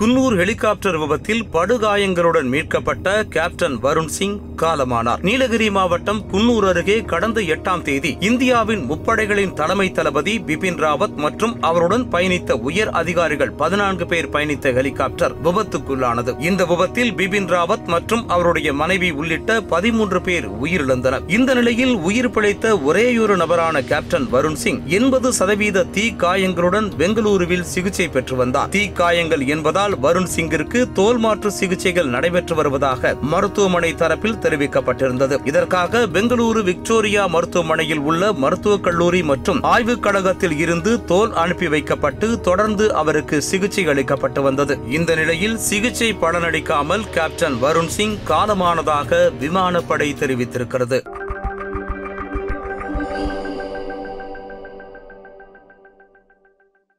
Coonoor helicopter விபத்தில் படுகாயங்களுடன் மீட்கப்பட்ட captain Varun Singh காலமானார். நீலகிரி மாவட்டம் குன்னூர் அருகே கடந்த எட்டாம் தேதி இந்தியாவின் முப்படைகளின் தலைமை தளபதி பிபின் ராவத் மற்றும் அவருடன் பயணித்த உயர் அதிகாரிகள் பதினான்கு பேர் பயணித்த ஹெலிகாப்டர் விபத்துக்குள்ளானது. இந்த விபத்தில் பிபின் ராவத் மற்றும் அவருடைய மனைவி உள்ளிட்ட பதிமூன்று பேர் உயிரிழந்தனர். இந்த நிலையில் உயிர் பிழைத்த ஒரேயொரு நபரான கேப்டன் வருண் சிங் எண்பது சதவீத தீ காயங்களுடன் பெங்களூருவில் சிகிச்சை பெற்று வந்தார். தீ காயங்கள் என்பதால் வருண் சிங்கிற்கு தோல் மாற்று சிகிச்சைகள் நடைபெற்று வருவதாக மருத்துவமனை தரப்பில் தெரிவிக்கப்பட்டிருந்தது. இதற்காக பெங்களூரு விக்டோரியா மருத்துவமனையில் உள்ள மருத்துவக் கல்லூரி மற்றும் ஆய்வுக் கழகத்தில் இருந்து தோல் அனுப்பி வைக்கப்பட்டு தொடர்ந்து அவருக்கு சிகிச்சை அளிக்கப்பட்டு வந்தது. இந்த நிலையில் சிகிச்சை பலனளிக்காமல் கேப்டன் வருண் சிங் காலமானதாக விமானப்படை தெரிவித்திருக்கிறது.